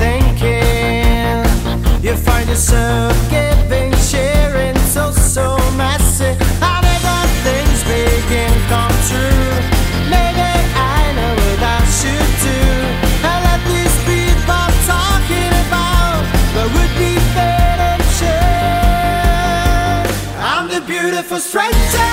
thinking. You find yourself giving, sharing, so, so massive. How did all things begin come true? Maybe I know what I should do. I let these people talking about what would be furniture. I'm the beautiful stranger.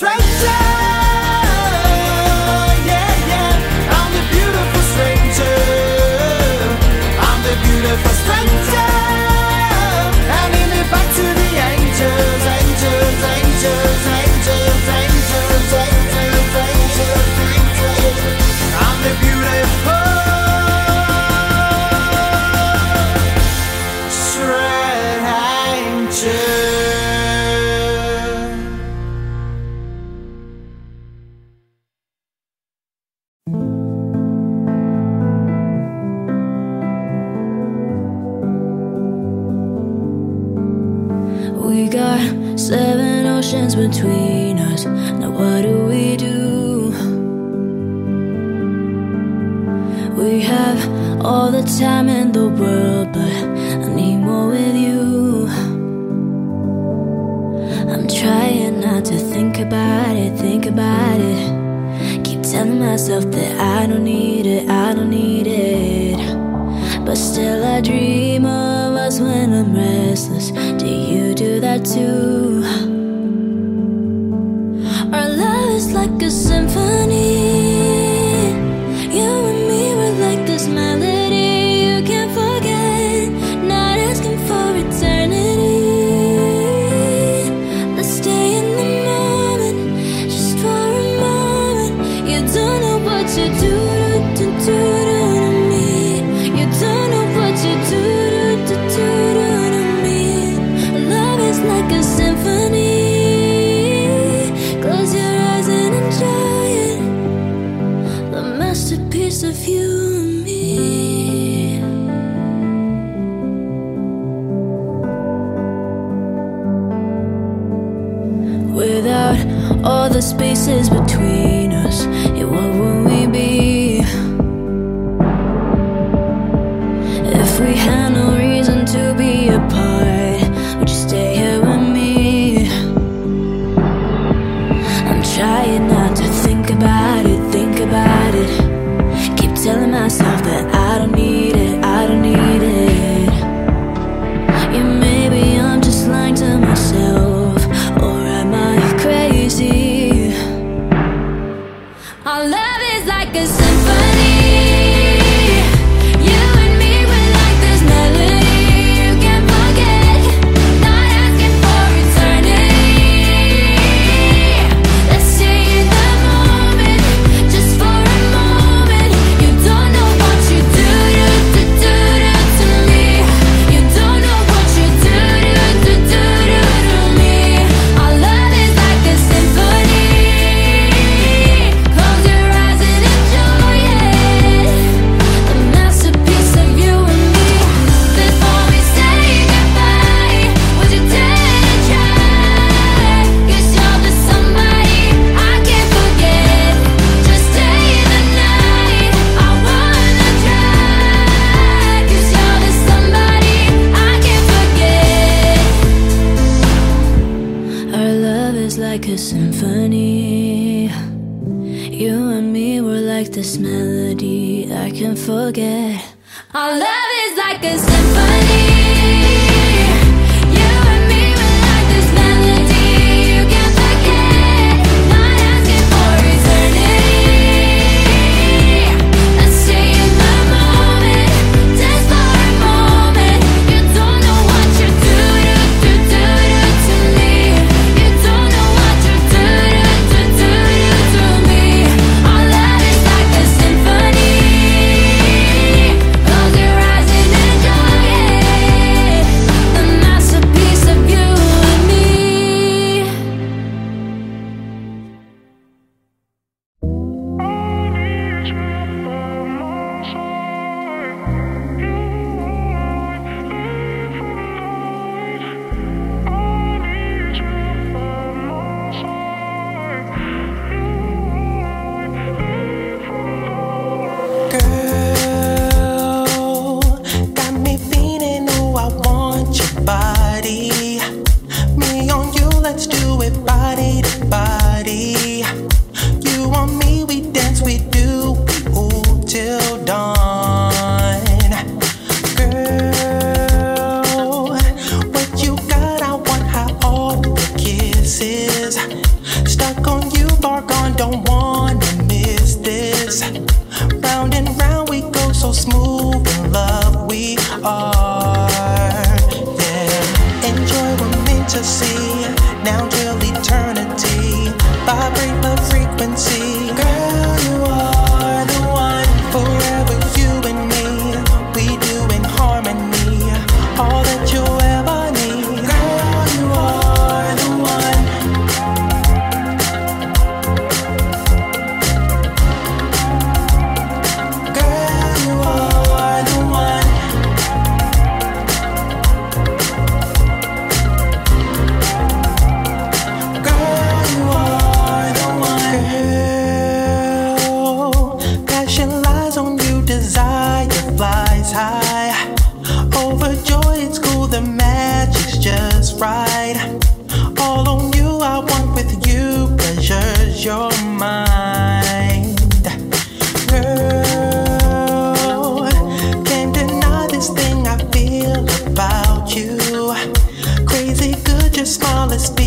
stranger. I'm the beautiful stranger. between us. Now, what do we do? We have all the time in the world, but I need more with you. I'm trying not to think about it, think about it. Keep telling myself that I don't need it, I don't need it. But still, I dream of us when I'm restless. Do you do that too? funny. but Our love is like a symphony. To see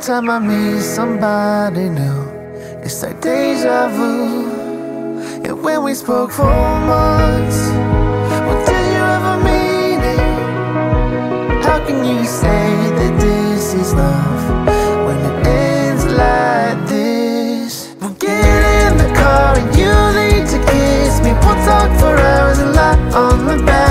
time I meet somebody new, it's like deja vu. And when we spoke for months, well, did you ever mean it? How can you say that this is love when it ends like this? We'll get in the car and you need to kiss me. We'll talk for hours and lie on the back.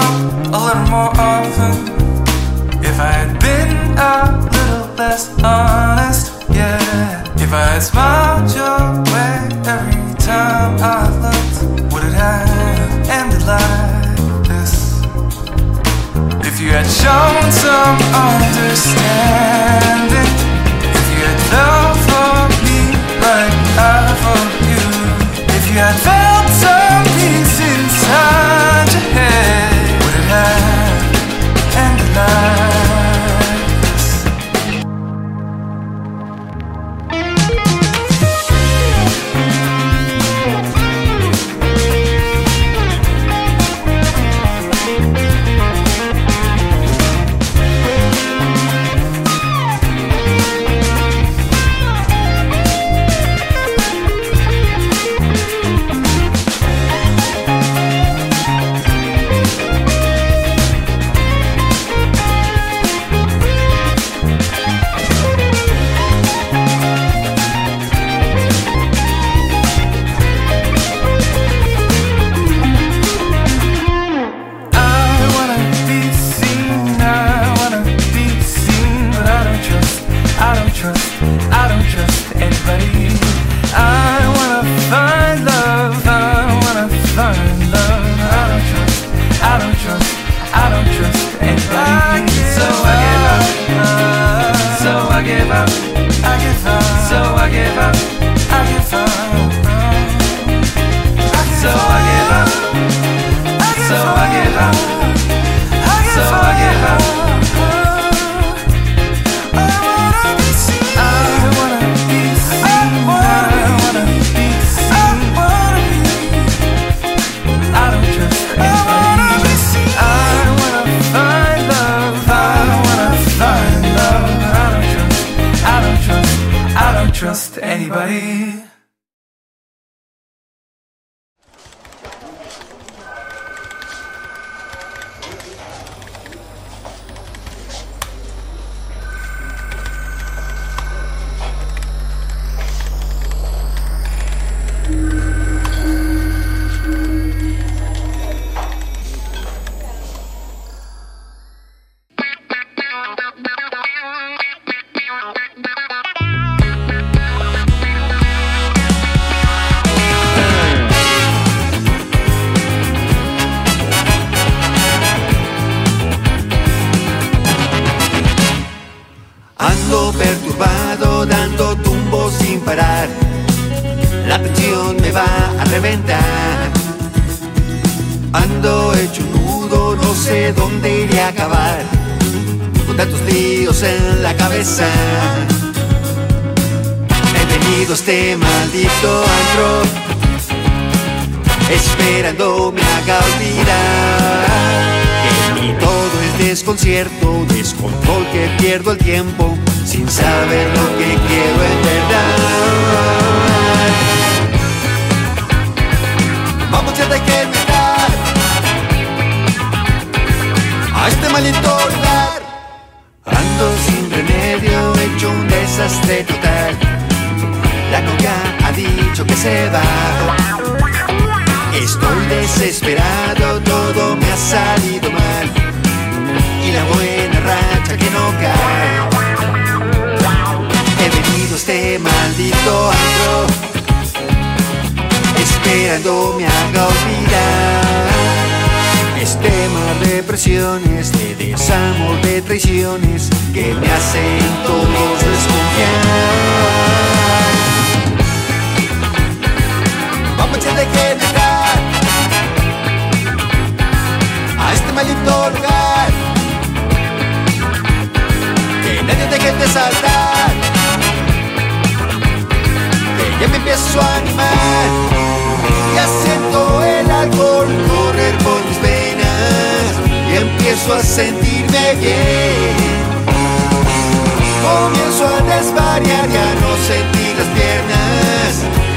out. que se da. Estoy desesperado, todo me ha salido mal. Y la buena racha que no cae. He venido este maldito antro, esperando me haga olvidar. Este mar de presiones, de desamor, de traiciones, que me hacen todos desconfiar noche de entrar a este maldito lugar. Que nadie deje de saltar, que ya me empiezo a animar. Ya siento el alcohol correr por mis venas y empiezo a sentirme bien. Comienzo a desvariar y a no sentir las piernas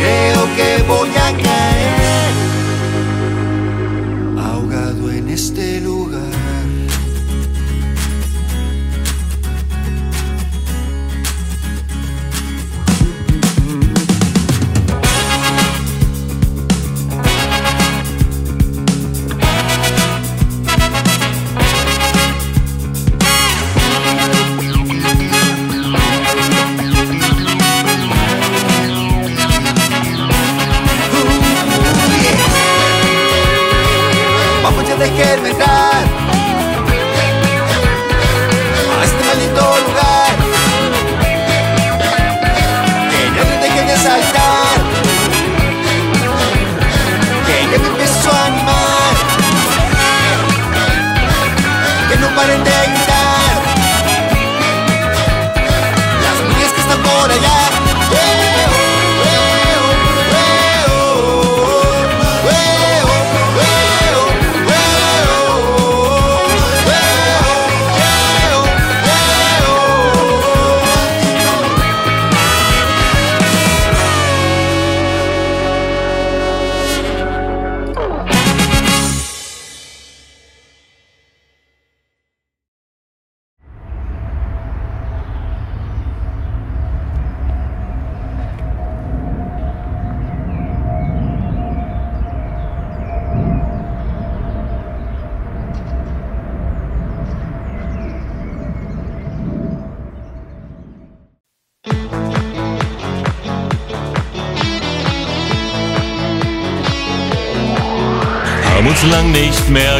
Creo que voy a caer.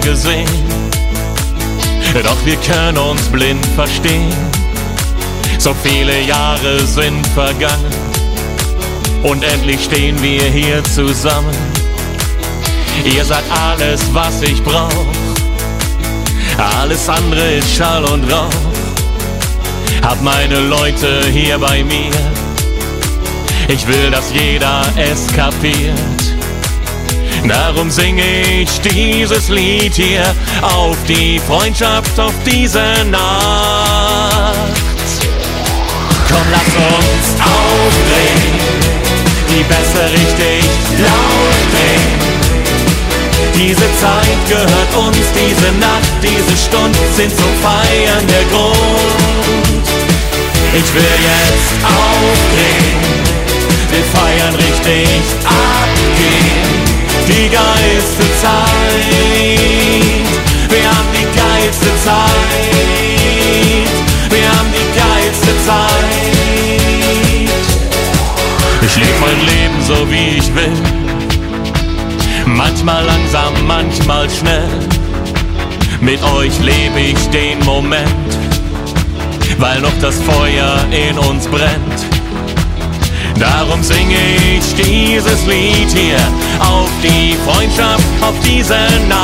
Gesehen. Doch wir können uns blind verstehen. So viele Jahre sind vergangen und endlich stehen wir hier zusammen. Ihr seid alles, was ich brauch. Alles andere ist Schall und Rauch. Hab meine Leute hier bei mir. Ich will, dass jeder es kapiert. Darum singe ich dieses Lied hier auf die Freundschaft, auf diese Nacht. Komm, lass uns aufdrehen, die Bässe richtig laut drehen. Diese Zeit gehört uns, diese Nacht, diese Stunde sind zum Feiern der Grund. Ich will jetzt aufdrehen, wir feiern richtig abgehen die geilste Zeit. Wir haben die geilste Zeit. Wir haben die geilste Zeit. Ich lebe mein Leben so wie ich will. Manchmal langsam, manchmal schnell. Mit euch lebe ich den Moment, weil noch das Feuer in uns brennt. Darum singe ich dieses Lied hier auf die Freundschaft, auf diese Nacht.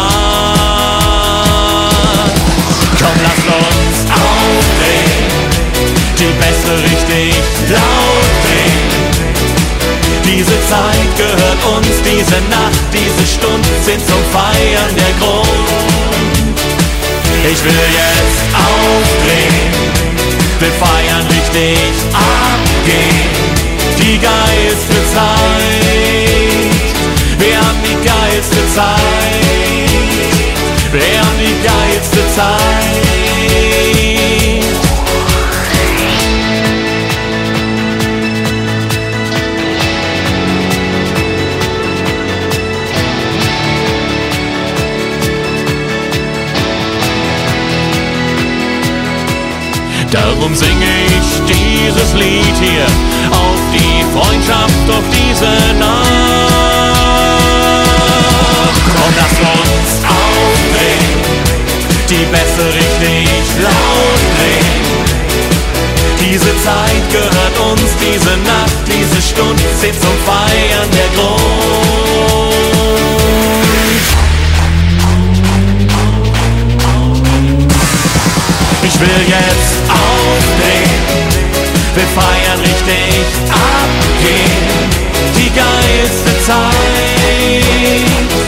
Komm, lass uns aufdrehen, die Bässe richtig laut drehen. Diese Zeit gehört uns, diese Nacht, diese Stunde sind zum Feiern der Grund. Ich will jetzt aufdrehen, wir feiern richtig abgehen die geilste Zeit. Wir haben die geilste Zeit. Wir haben die geilste Zeit. Darum singe ich dieses Lied hier Freundschaft, auf diese Nacht. Komm, lass uns aufdrehen, die Bässe richtig laut drehen. Diese Zeit gehört uns, diese Nacht, diese Stunde sind zum Feiern der Grund. Ich will jetzt aufdrehen, wir feiern richtig abgehen. Die geilste Zeit,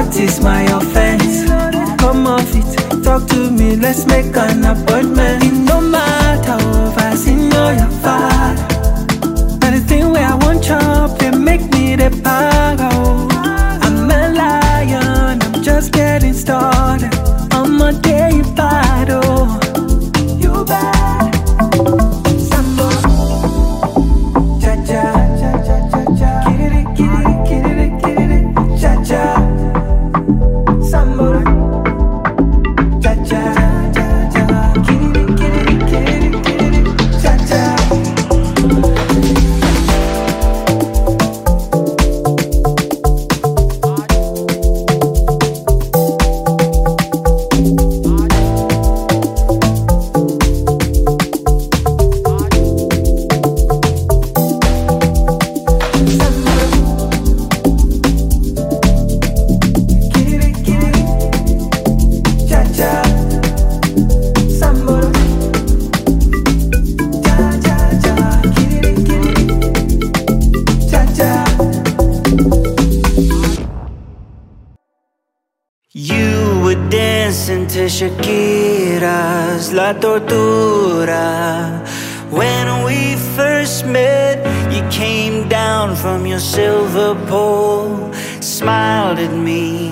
What is my offense? Come off it, talk to me, let's make an appointment. It no matter over. I you're fire. tortura. When we first met, you came down from your silver pole, smiled at me,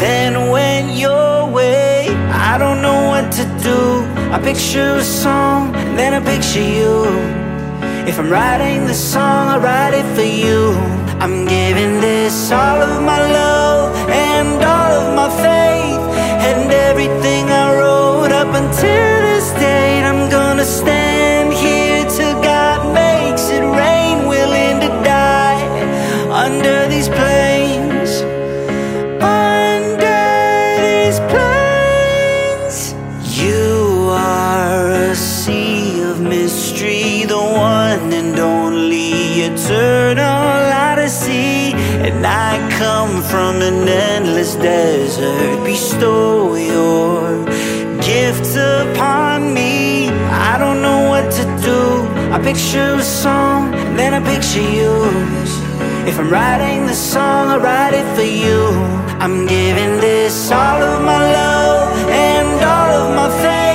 then went your way. I don't know what to do. I picture a song, and then I picture you. If I'm writing. stand here till God makes it rain Willing to die under these planes Under these planes You are a sea of mystery The one and only eternal odyssey. And I come from an endless desert Bestowed picture a song, and then I picture you. If I'm writing this song, I write it for you. I'm giving this all of my love and all of my faith.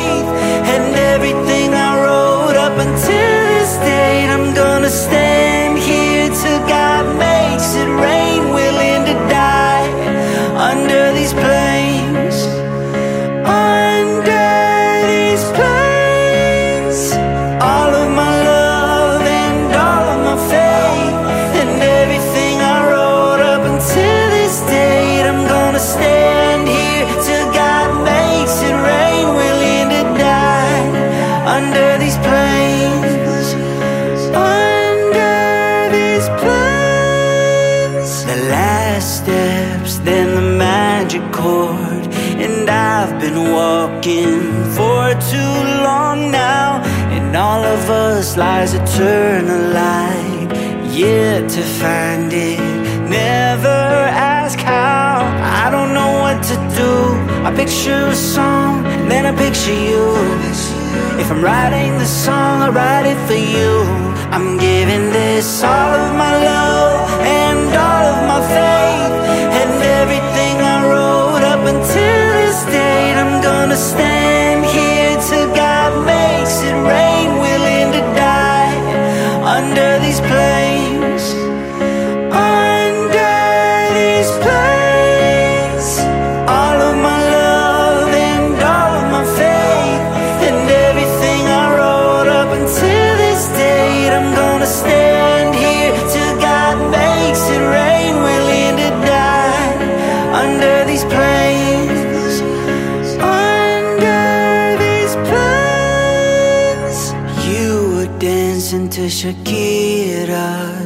lies eternal light. Yet to find it Never ask how. I don't know what to do. I picture a song And then I picture you. If I'm writing the song I write it for you. I'm giving this all of my love.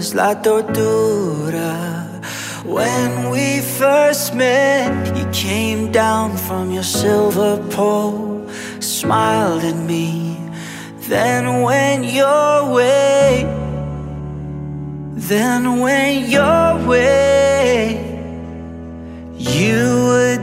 Shakira's La Tortura. When we first met, you came down from your silver pole, smiled at me, then went your way. Then went your way. You were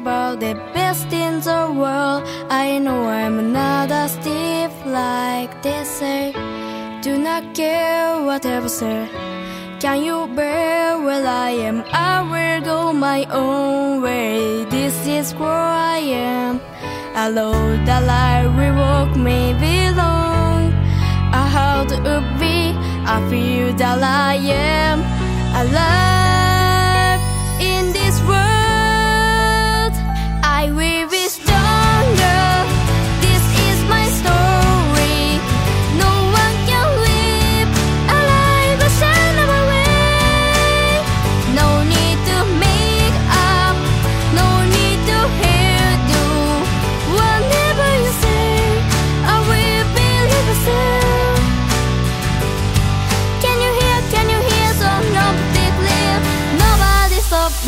about the best in the world. I know I'm not a stiff like they eh? say. Do not care whatever say. Can you bear where I am? I will go my own way. This is where I am. I love that I we walk may be long. A hard. I feel that I am alive.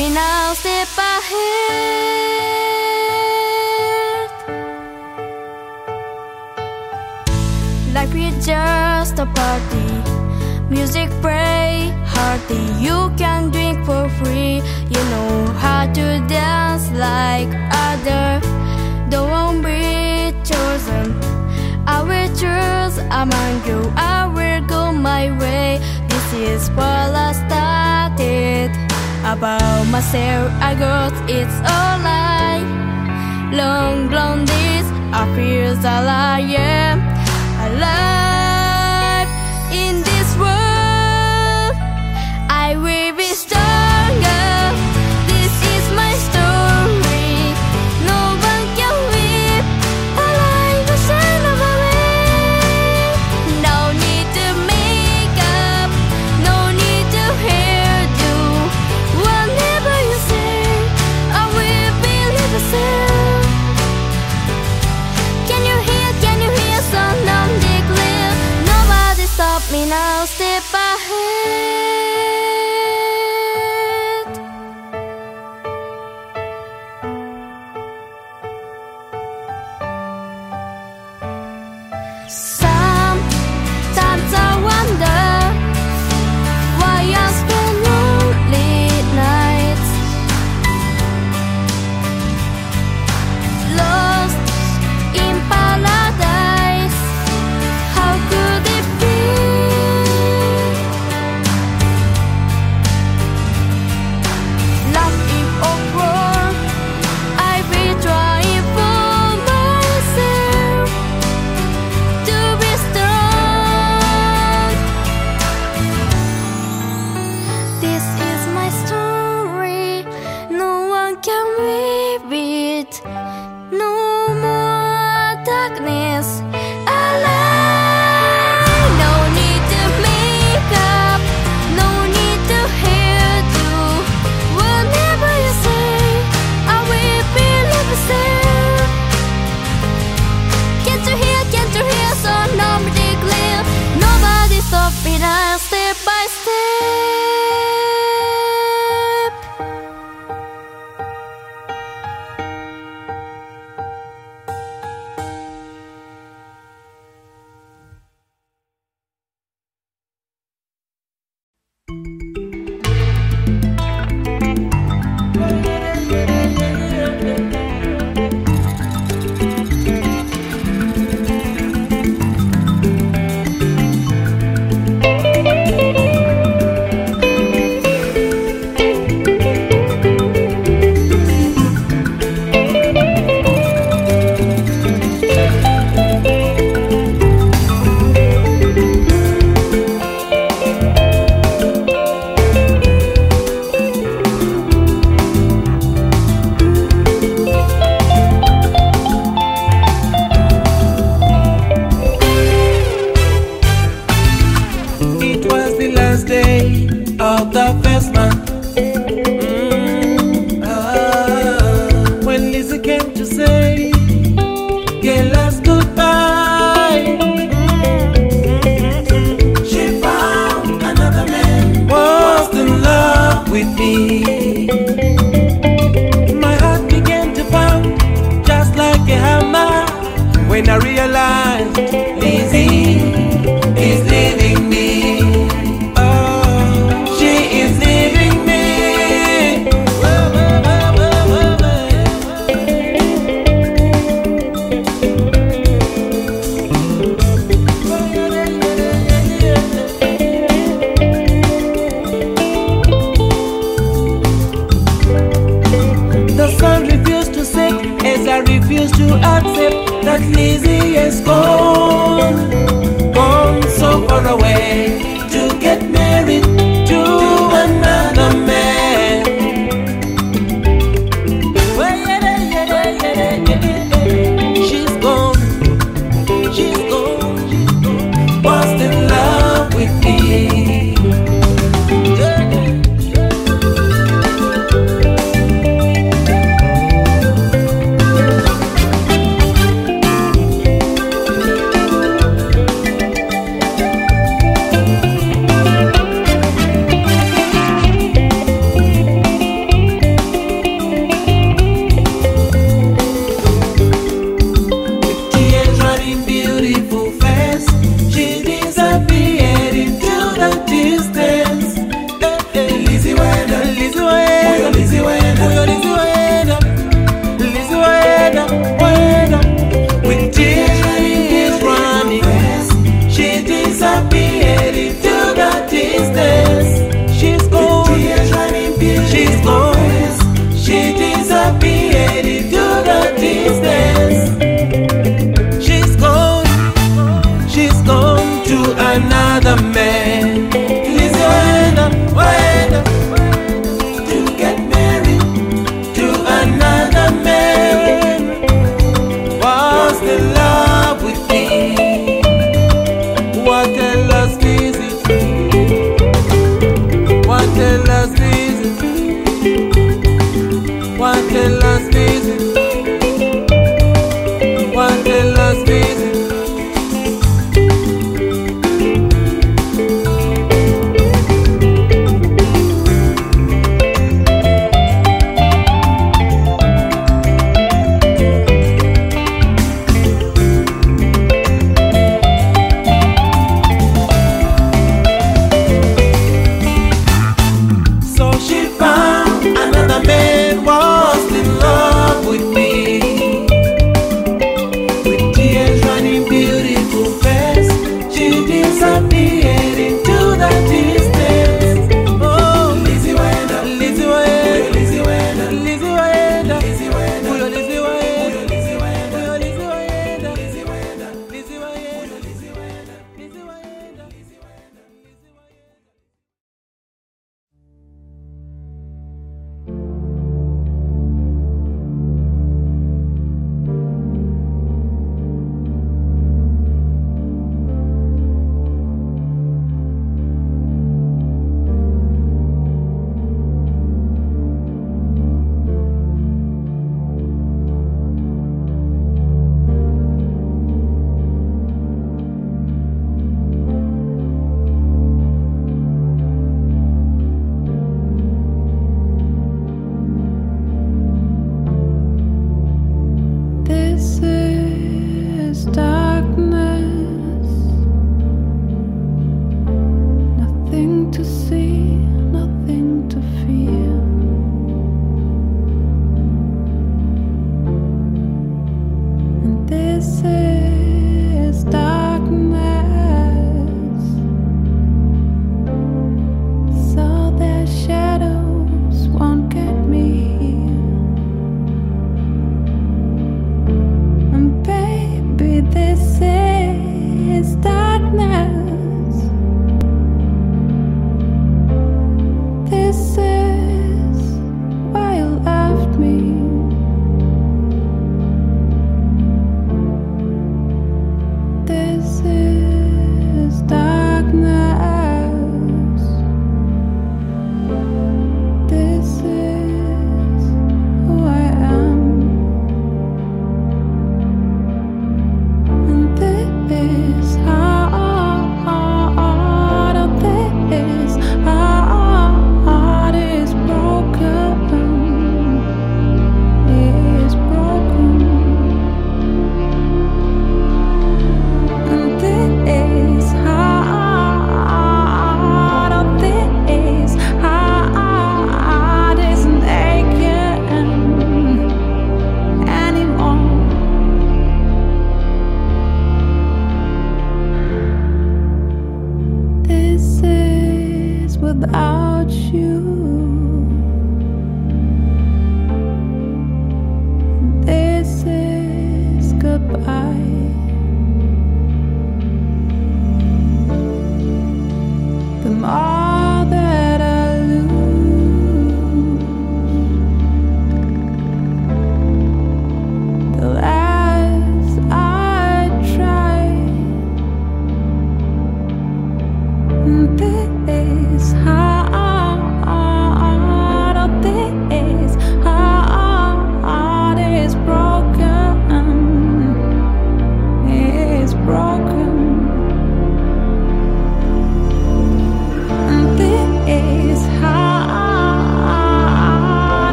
Every now step ahead. Like we're just a party. Music play hearty. You can drink for free. You know how to dance like other. Don't be chosen. I will choose among you. I will go my way. This is where I started. About myself, I got it's a lie. Long blondies, I feel that I in a real